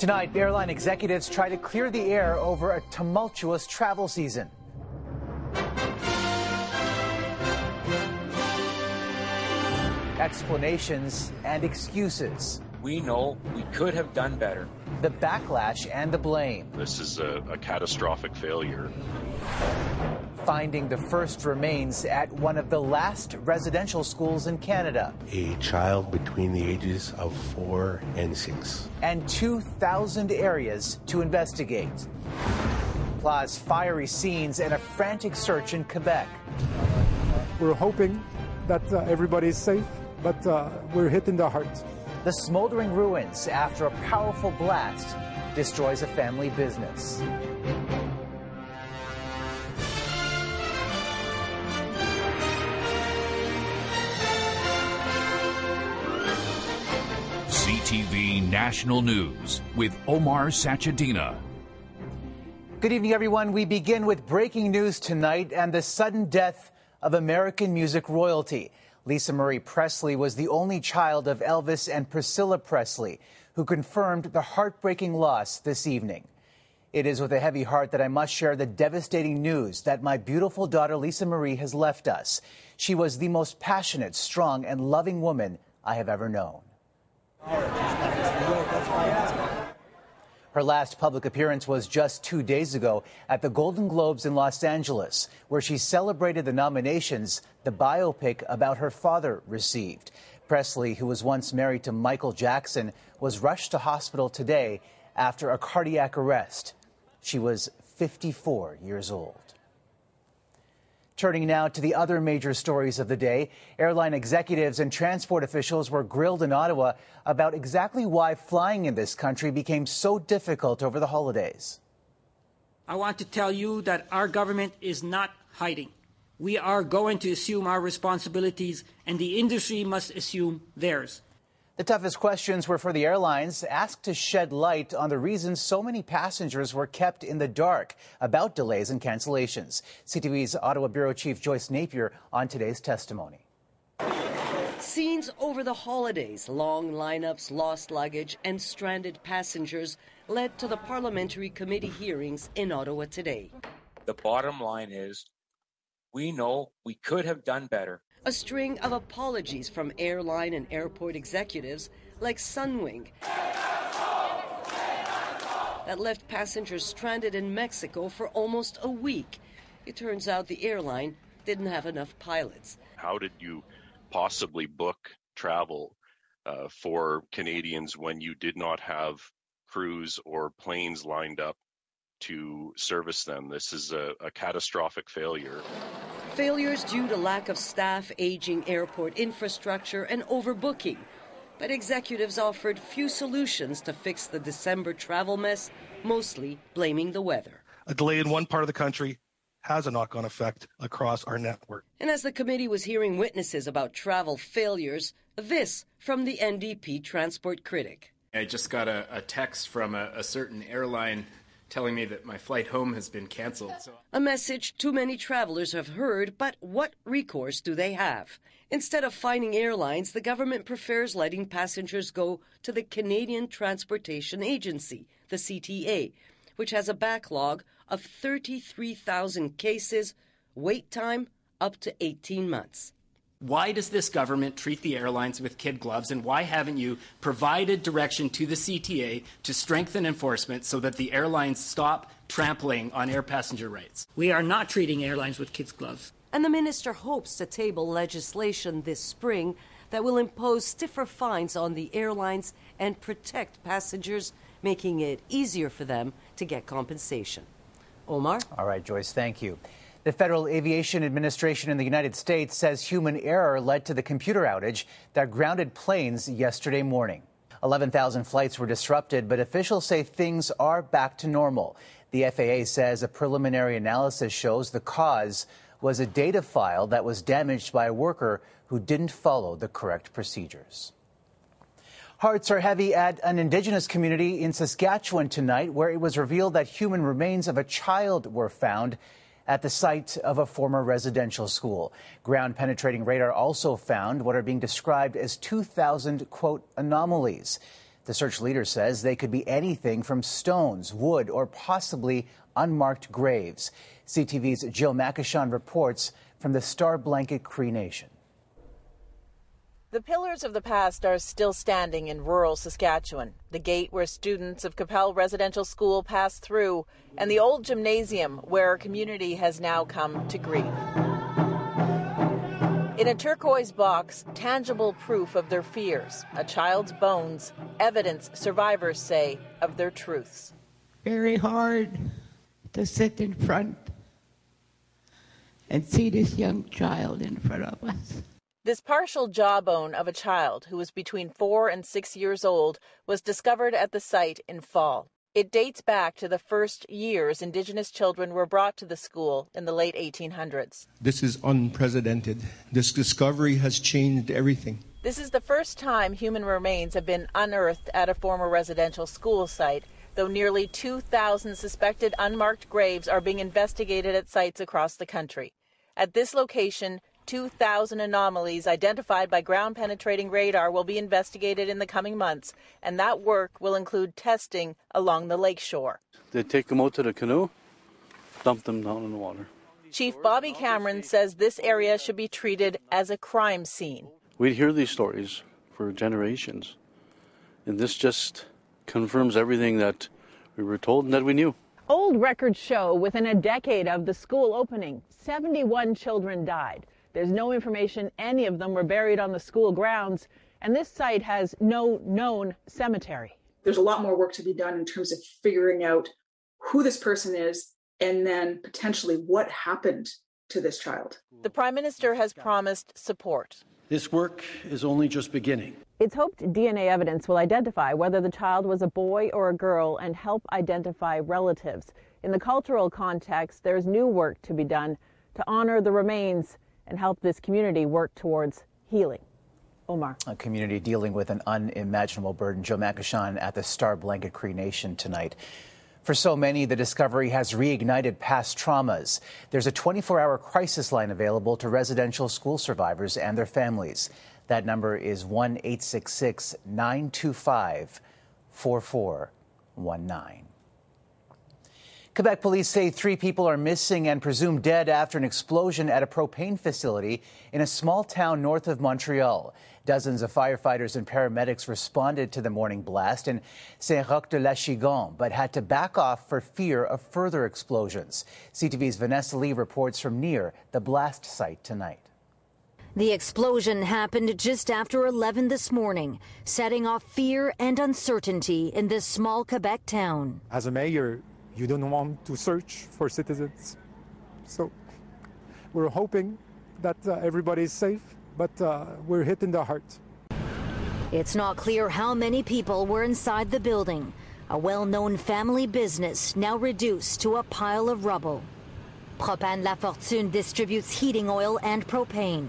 Tonight, airline executives try to clear the air over a tumultuous travel season. Explanations and excuses. We know we could have done better. The backlash and the blame. This is a, a catastrophic failure. Finding the first remains at one of the last residential schools in Canada. A child between the ages of four and six. And 2,000 areas to investigate. Plus, fiery scenes and a frantic search in Quebec. We're hoping that uh, everybody's safe, but uh, we're hit in the heart. The smoldering ruins after a powerful blast destroys a family business. CTV National News with Omar Sachedina. Good evening, everyone. We begin with breaking news tonight and the sudden death of American music royalty. Lisa Marie Presley was the only child of Elvis and Priscilla Presley, who confirmed the heartbreaking loss this evening. It is with a heavy heart that I must share the devastating news that my beautiful daughter Lisa Marie has left us. She was the most passionate, strong, and loving woman I have ever known. Her last public appearance was just two days ago at the Golden Globes in Los Angeles, where she celebrated the nominations the biopic about her father received. Presley, who was once married to Michael Jackson, was rushed to hospital today after a cardiac arrest. She was 54 years old. Turning now to the other major stories of the day, airline executives and transport officials were grilled in Ottawa about exactly why flying in this country became so difficult over the holidays. I want to tell you that our government is not hiding. We are going to assume our responsibilities, and the industry must assume theirs. The toughest questions were for the airlines, asked to shed light on the reasons so many passengers were kept in the dark about delays and cancellations. CTV's Ottawa Bureau Chief Joyce Napier on today's testimony. Scenes over the holidays, long lineups, lost luggage, and stranded passengers led to the parliamentary committee hearings in Ottawa today. The bottom line is we know we could have done better. A string of apologies from airline and airport executives like Sunwing that left passengers stranded in Mexico for almost a week. It turns out the airline didn't have enough pilots. How did you possibly book travel uh, for Canadians when you did not have crews or planes lined up to service them? This is a, a catastrophic failure. Failures due to lack of staff, aging airport infrastructure, and overbooking. But executives offered few solutions to fix the December travel mess, mostly blaming the weather. A delay in one part of the country has a knock on effect across our network. And as the committee was hearing witnesses about travel failures, this from the NDP transport critic. I just got a, a text from a, a certain airline telling me that my flight home has been canceled. So. A message too many travelers have heard, but what recourse do they have? Instead of fining airlines, the government prefers letting passengers go to the Canadian Transportation Agency, the CTA, which has a backlog of 33,000 cases, wait time up to 18 months. Why does this government treat the airlines with kid gloves, and why haven't you provided direction to the CTA to strengthen enforcement so that the airlines stop trampling on air passenger rights? We are not treating airlines with kids' gloves. And the minister hopes to table legislation this spring that will impose stiffer fines on the airlines and protect passengers, making it easier for them to get compensation. Omar? All right, Joyce, thank you. The Federal Aviation Administration in the United States says human error led to the computer outage that grounded planes yesterday morning. 11,000 flights were disrupted, but officials say things are back to normal. The FAA says a preliminary analysis shows the cause was a data file that was damaged by a worker who didn't follow the correct procedures. Hearts are heavy at an indigenous community in Saskatchewan tonight, where it was revealed that human remains of a child were found at the site of a former residential school. Ground penetrating radar also found what are being described as 2,000, quote, anomalies. The search leader says they could be anything from stones, wood, or possibly unmarked graves. CTV's Jill Macyshon reports from the Star Blanket Cree Nation. The pillars of the past are still standing in rural Saskatchewan, the gate where students of Qu'Appelle Residential School pass through, and the old gymnasium where our community has now come to grieve. In a turquoise box, tangible proof of their fears, a child's bones, evidence survivors say of their truths. Very hard to sit in front and see this young child in front of us. This partial jawbone of a child who was between four and six years old was discovered at the site in fall. It dates back to the first years Indigenous children were brought to the school in the late 1800s. This is unprecedented. This discovery has changed everything. This is the first time human remains have been unearthed at a former residential school site, though nearly 2,000 suspected unmarked graves are being investigated at sites across the country. At this location, 2,000 anomalies identified by ground penetrating radar will be investigated in the coming months, and that work will include testing along the lakeshore. They take them out to the canoe, dump them down in the water. Chief Bobby Cameron says this area should be treated as a crime scene. We'd hear these stories for generations, and this just confirms everything that we were told and that we knew. Old records show within a decade of the school opening, 71 children died. There's no information any of them were buried on the school grounds, and this site has no known cemetery. There's a lot more work to be done in terms of figuring out who this person is and then potentially what happened to this child. The Prime Minister has promised support. This work is only just beginning. It's hoped DNA evidence will identify whether the child was a boy or a girl and help identify relatives. In the cultural context, there's new work to be done to honor the remains and help this community work towards healing. Omar. A community dealing with an unimaginable burden. Joe Macyshon at the Star Blanket Cree Nation tonight. For so many, the discovery has reignited past traumas. There's a 24 hour crisis line available to residential school survivors and their families. That number is 1 866 925 4419. Quebec police say three people are missing and presumed dead after an explosion at a propane facility in a small town north of Montreal. Dozens of firefighters and paramedics responded to the morning blast in Saint Roch de l'Achigan, but had to back off for fear of further explosions. CTV's Vanessa Lee reports from near the blast site tonight. The explosion happened just after 11 this morning, setting off fear and uncertainty in this small Quebec town. As a mayor, you don't want to search for citizens. So we're hoping that uh, everybody is safe, but uh, we're hit in the heart. It's not clear how many people were inside the building. A well known family business now reduced to a pile of rubble. Propane La Fortune distributes heating oil and propane.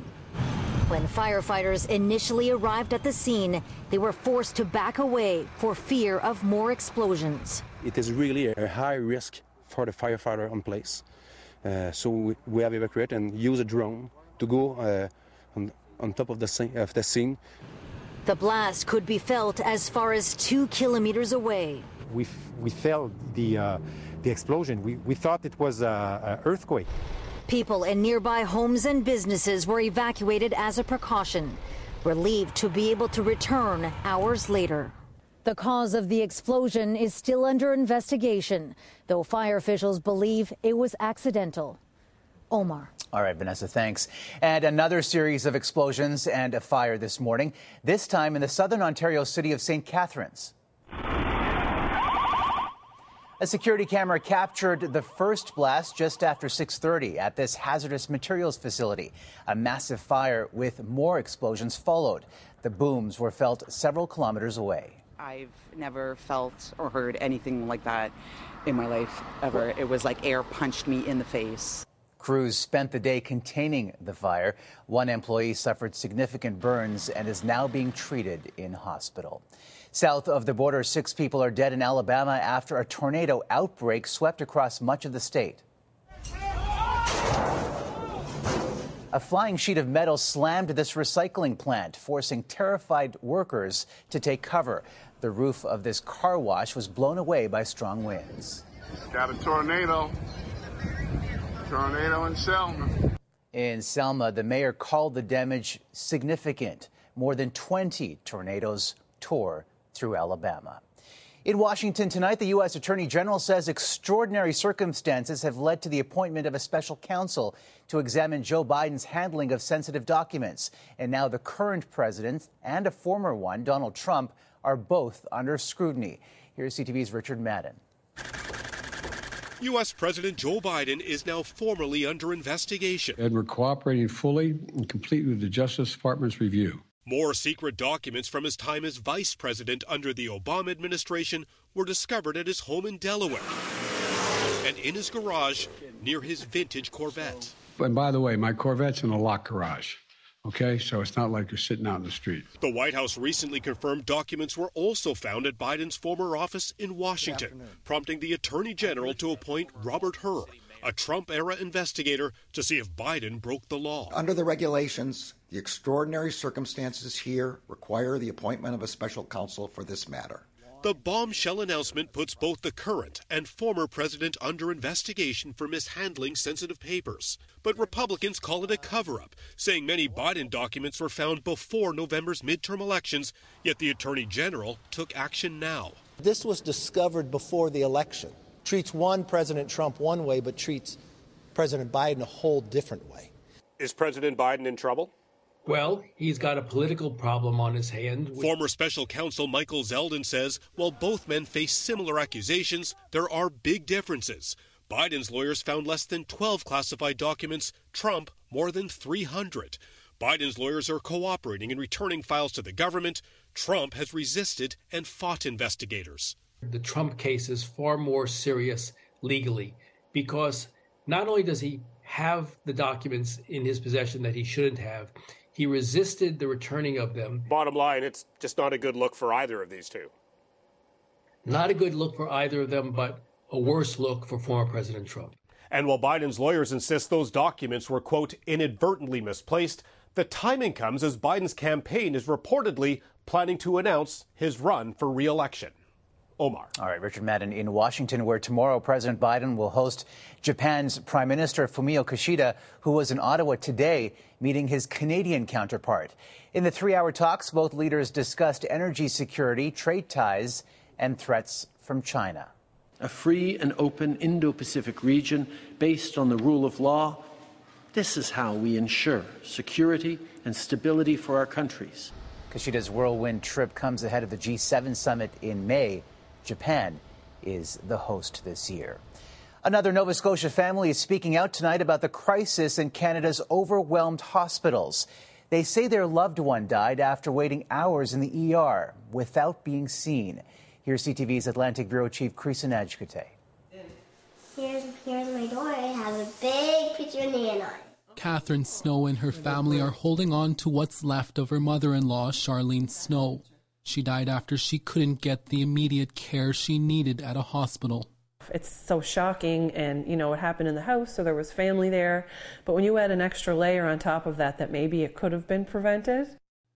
When firefighters initially arrived at the scene, they were forced to back away for fear of more explosions. It is really a high risk for the firefighter on place. Uh, so we, we, have evacuated and used a drone to go uh, on, on, top of the, scene, of the scene. The blast could be felt as far as two kilometers away. We, we felt the, uh, the explosion. We, we thought it was an earthquake. People in nearby homes and businesses were evacuated as a precaution, relieved to be able to return hours later. The cause of the explosion is still under investigation, though fire officials believe it was accidental. Omar. All right, Vanessa, thanks. And another series of explosions and a fire this morning, this time in the southern Ontario city of St. Catharines. A security camera captured the first blast just after 6:30 at this hazardous materials facility. A massive fire with more explosions followed. The booms were felt several kilometers away. I've never felt or heard anything like that in my life ever. It was like air punched me in the face. Crews spent the day containing the fire. One employee suffered significant burns and is now being treated in hospital. South of the border, six people are dead in Alabama after a tornado outbreak swept across much of the state. A flying sheet of metal slammed this recycling plant, forcing terrified workers to take cover. The roof of this car wash was blown away by strong winds. Got a tornado. Tornado in Selma. In Selma, the mayor called the damage significant. More than 20 tornadoes tore through Alabama. In Washington tonight, the U.S. Attorney General says extraordinary circumstances have led to the appointment of a special counsel to examine Joe Biden's handling of sensitive documents. And now the current president and a former one, Donald Trump, are both under scrutiny. Here's CTV's Richard Madden. U.S. President Joe Biden is now formally under investigation. And we're cooperating fully and completely with the Justice Department's review. More secret documents from his time as vice president under the Obama administration were discovered at his home in Delaware and in his garage near his vintage Corvette. And by the way, my Corvette's in a locked garage. Okay, so it's not like you're sitting out in the street. The White House recently confirmed documents were also found at Biden's former office in Washington, prompting the Attorney General to appoint Robert Hur, a Trump era investigator, to see if Biden broke the law. Under the regulations, the extraordinary circumstances here require the appointment of a special counsel for this matter. The bombshell announcement puts both the current and former president under investigation for mishandling sensitive papers. But Republicans call it a cover up, saying many Biden documents were found before November's midterm elections, yet the attorney general took action now. This was discovered before the election. Treats one President Trump one way, but treats President Biden a whole different way. Is President Biden in trouble? Well, he's got a political problem on his hand. Former special counsel Michael Zeldin says while both men face similar accusations, there are big differences. Biden's lawyers found less than 12 classified documents, Trump more than 300. Biden's lawyers are cooperating in returning files to the government. Trump has resisted and fought investigators. The Trump case is far more serious legally because not only does he have the documents in his possession that he shouldn't have, he resisted the returning of them. Bottom line, it's just not a good look for either of these two. Not a good look for either of them, but a worse look for former President Trump. And while Biden's lawyers insist those documents were, quote, inadvertently misplaced, the timing comes as Biden's campaign is reportedly planning to announce his run for reelection. Omar. All right, Richard Madden in Washington, where tomorrow President Biden will host Japan's Prime Minister Fumio Kishida, who was in Ottawa today meeting his Canadian counterpart. In the three hour talks, both leaders discussed energy security, trade ties, and threats from China. A free and open Indo Pacific region based on the rule of law. This is how we ensure security and stability for our countries. Kishida's whirlwind trip comes ahead of the G7 summit in May. Japan is the host this year. Another Nova Scotia family is speaking out tonight about the crisis in Canada's overwhelmed hospitals. They say their loved one died after waiting hours in the ER without being seen. Here's CTV's Atlantic Bureau Chief Creason Ajkate. Here's, here's my door. It has a big picture of Nana on it. Catherine Snow and her family are holding on to what's left of her mother in law, Charlene Snow. She died after she couldn't get the immediate care she needed at a hospital. It's so shocking, and you know, it happened in the house, so there was family there. But when you add an extra layer on top of that, that maybe it could have been prevented.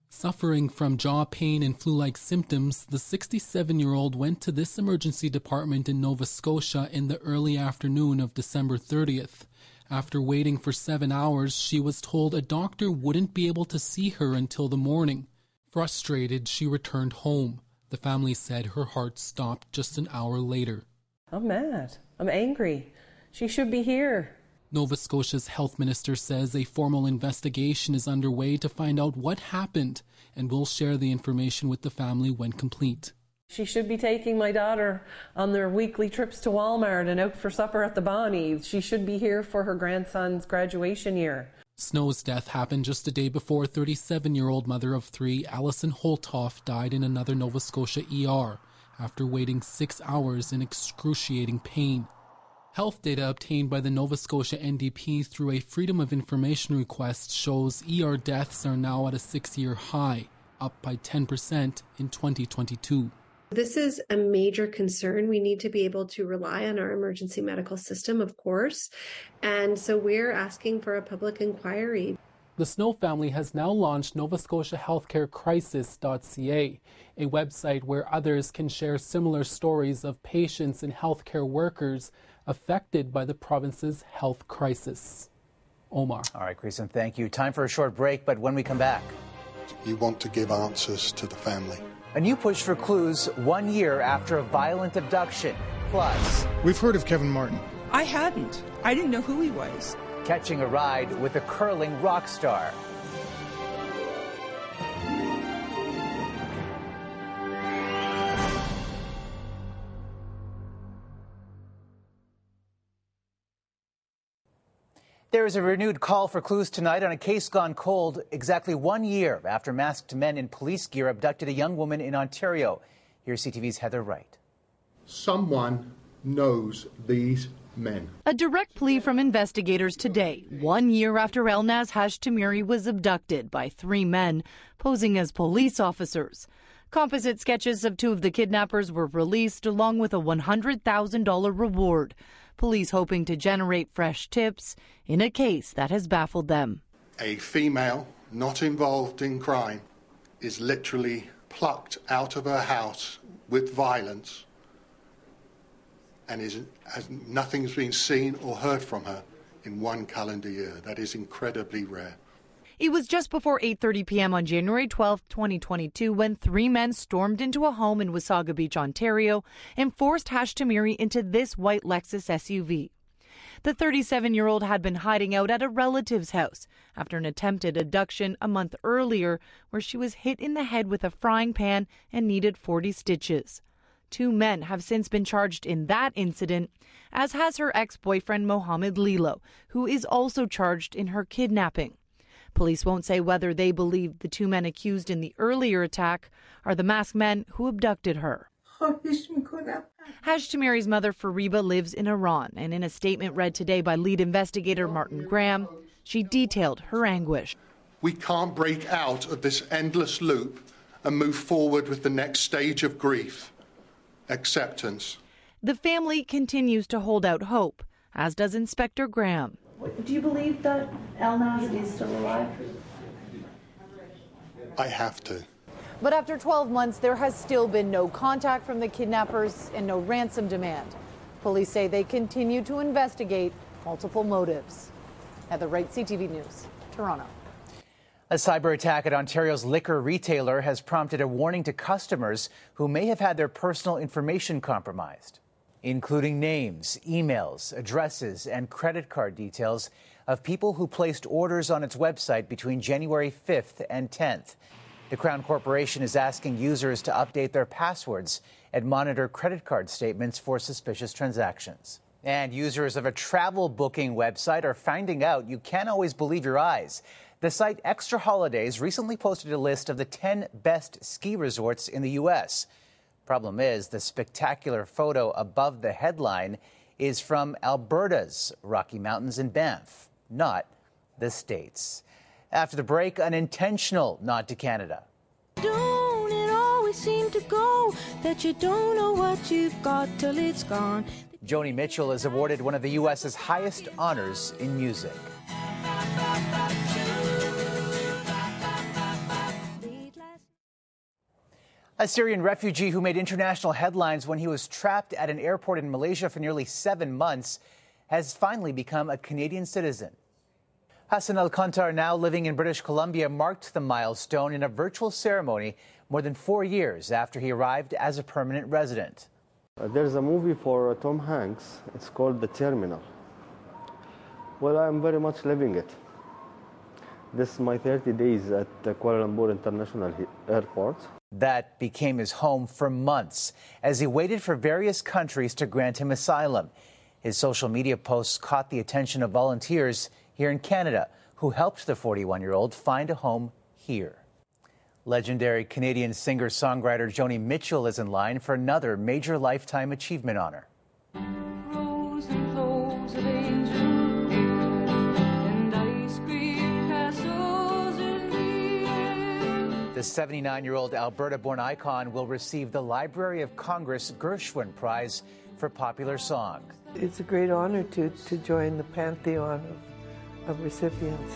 Suffering from jaw pain and flu like symptoms, the 67 year old went to this emergency department in Nova Scotia in the early afternoon of December 30th. After waiting for seven hours, she was told a doctor wouldn't be able to see her until the morning. Frustrated, she returned home. The family said her heart stopped just an hour later. I'm mad. I'm angry. She should be here. Nova Scotia's health minister says a formal investigation is underway to find out what happened and will share the information with the family when complete. She should be taking my daughter on their weekly trips to Walmart and out for supper at the Bonnie. She should be here for her grandson's graduation year. Snow's death happened just a day before 37 year old mother of three, Allison Holthoff, died in another Nova Scotia ER after waiting six hours in excruciating pain. Health data obtained by the Nova Scotia NDP through a Freedom of Information request shows ER deaths are now at a six year high, up by 10% in 2022. This is a major concern. We need to be able to rely on our emergency medical system, of course. And so we're asking for a public inquiry. The Snow family has now launched Nova Scotia Healthcare Crisis.ca, a website where others can share similar stories of patients and healthcare workers affected by the province's health crisis. Omar. All right, Creason, thank you. Time for a short break, but when we come back, you want to give answers to the family. A new push for clues one year after a violent abduction. Plus, we've heard of Kevin Martin. I hadn't. I didn't know who he was. Catching a ride with a curling rock star. There is a renewed call for clues tonight on a case gone cold exactly one year after masked men in police gear abducted a young woman in Ontario. Here's CTV's Heather Wright. Someone knows these men. A direct plea from investigators today, one year after Elnaz Hajtamiri was abducted by three men posing as police officers. Composite sketches of two of the kidnappers were released along with a $100,000 reward police hoping to generate fresh tips in a case that has baffled them. A female not involved in crime is literally plucked out of her house with violence and is, has, nothing's been seen or heard from her in one calendar year. That is incredibly rare. It was just before 8:30 p.m. on January 12, 2022, when three men stormed into a home in Wasaga Beach, Ontario, and forced Hajtamiri into this white Lexus SUV. The 37-year-old had been hiding out at a relative's house after an attempted abduction a month earlier, where she was hit in the head with a frying pan and needed 40 stitches. Two men have since been charged in that incident, as has her ex-boyfriend Mohammed Lilo, who is also charged in her kidnapping. Police won't say whether they believe the two men accused in the earlier attack are the masked men who abducted her. Hajtamiri's mother, Fariba, lives in Iran, and in a statement read today by lead investigator Martin Graham, she detailed her anguish. We can't break out of this endless loop and move forward with the next stage of grief acceptance. The family continues to hold out hope, as does Inspector Graham. Do you believe that Elnaz is still alive? I have to. But after 12 months, there has still been no contact from the kidnappers and no ransom demand. Police say they continue to investigate multiple motives. Heather Wright, CTV News, Toronto. A cyber attack at Ontario's liquor retailer has prompted a warning to customers who may have had their personal information compromised including names, emails, addresses, and credit card details of people who placed orders on its website between January 5th and 10th. The Crown Corporation is asking users to update their passwords and monitor credit card statements for suspicious transactions. And users of a travel booking website are finding out you can't always believe your eyes. The site Extra Holidays recently posted a list of the 10 best ski resorts in the U.S. Problem is, the spectacular photo above the headline is from Alberta's Rocky Mountains and Banff, not the States. After the break, an intentional nod to Canada. Don't it always seem to go that you don't know what you've got till it's gone? Joni Mitchell is awarded one of the U.S.'s highest honors in music. A Syrian refugee who made international headlines when he was trapped at an airport in Malaysia for nearly seven months has finally become a Canadian citizen. Hassan Al Kontar, now living in British Columbia, marked the milestone in a virtual ceremony more than four years after he arrived as a permanent resident. There's a movie for uh, Tom Hanks. It's called The Terminal. Well, I'm very much living it. This is my 30 days at Kuala Lumpur International Airport. That became his home for months as he waited for various countries to grant him asylum. His social media posts caught the attention of volunteers here in Canada who helped the 41 year old find a home here. Legendary Canadian singer songwriter Joni Mitchell is in line for another major lifetime achievement honor. The 79 year old Alberta born icon will receive the Library of Congress Gershwin Prize for Popular Song. It's a great honor to, to join the pantheon of, of recipients.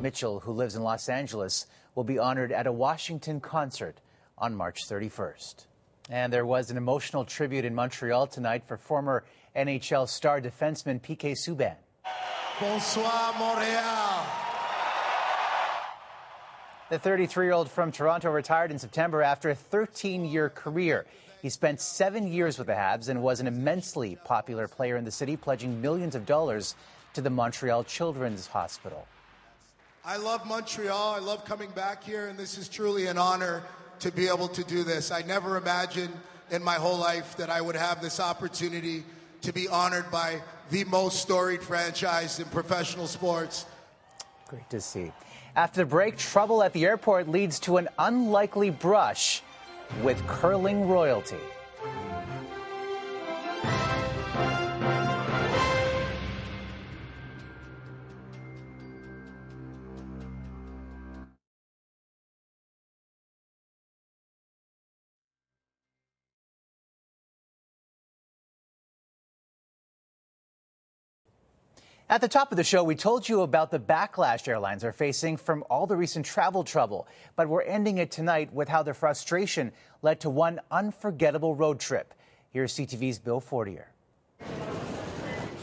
Mitchell, who lives in Los Angeles, will be honored at a Washington concert on March 31st. And there was an emotional tribute in Montreal tonight for former NHL star defenseman PK Subban. Bonsoir, Montreal. The 33 year old from Toronto retired in September after a 13 year career. He spent seven years with the Habs and was an immensely popular player in the city, pledging millions of dollars to the Montreal Children's Hospital. I love Montreal. I love coming back here, and this is truly an honor to be able to do this. I never imagined in my whole life that I would have this opportunity to be honored by the most storied franchise in professional sports. Great to see. After the break, trouble at the airport leads to an unlikely brush with curling royalty. At the top of the show, we told you about the backlash airlines are facing from all the recent travel trouble. But we're ending it tonight with how their frustration led to one unforgettable road trip. Here's CTV's Bill Fortier.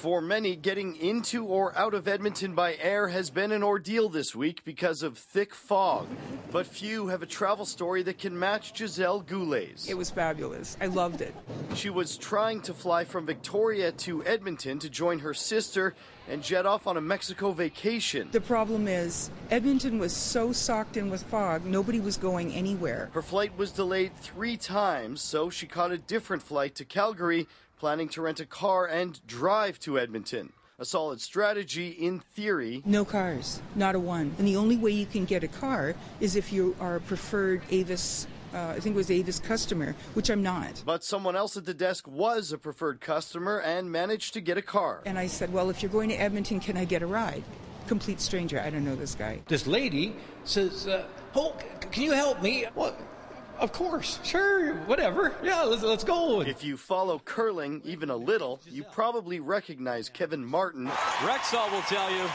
For many, getting into or out of Edmonton by air has been an ordeal this week because of thick fog. But few have a travel story that can match Giselle Goulet's. It was fabulous. I loved it. She was trying to fly from Victoria to Edmonton to join her sister and jet off on a Mexico vacation. The problem is, Edmonton was so socked in with fog, nobody was going anywhere. Her flight was delayed three times, so she caught a different flight to Calgary planning to rent a car and drive to Edmonton. A solid strategy in theory. No cars, not a one. And the only way you can get a car is if you are a preferred Avis uh, I think it was Avis customer, which I'm not. But someone else at the desk was a preferred customer and managed to get a car. And I said, Well, if you're going to Edmonton, can I get a ride? Complete stranger. I don't know this guy. This lady says, uh, Oh, can you help me? What? Of course, sure, whatever. Yeah, let's, let's go. If you follow curling even a little, you probably recognize Kevin Martin. Rexall will tell you.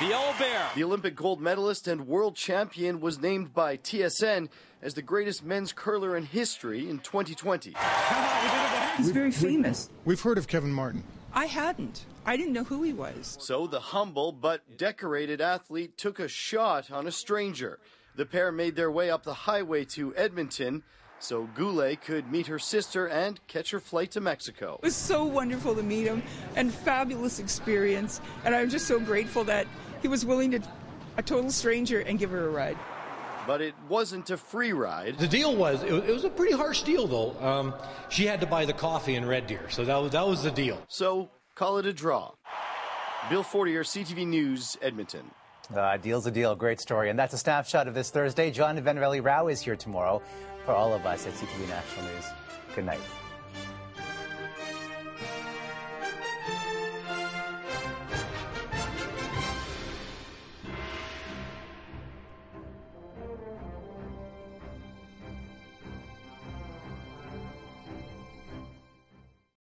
The old bear. The Olympic gold medalist and world champion was named by TSN as the greatest men's curler in history in 2020. He's very famous. We've heard of Kevin Martin. I hadn't. I didn't know who he was. So the humble but decorated athlete took a shot on a stranger. The pair made their way up the highway to Edmonton so Goulet could meet her sister and catch her flight to Mexico. It was so wonderful to meet him and fabulous experience. And I'm just so grateful that he was willing to, a total stranger, and give her a ride. But it wasn't a free ride. The deal was, it was a pretty harsh deal, though. Um, she had to buy the coffee in Red Deer, so that was, that was the deal. So call it a draw. Bill Fortier, CTV News, Edmonton. Uh, deal's a deal. Great story. And that's a snapshot of this Thursday. Jon Vennavally Rao is here tomorrow for all of us at CTV National News. Good night.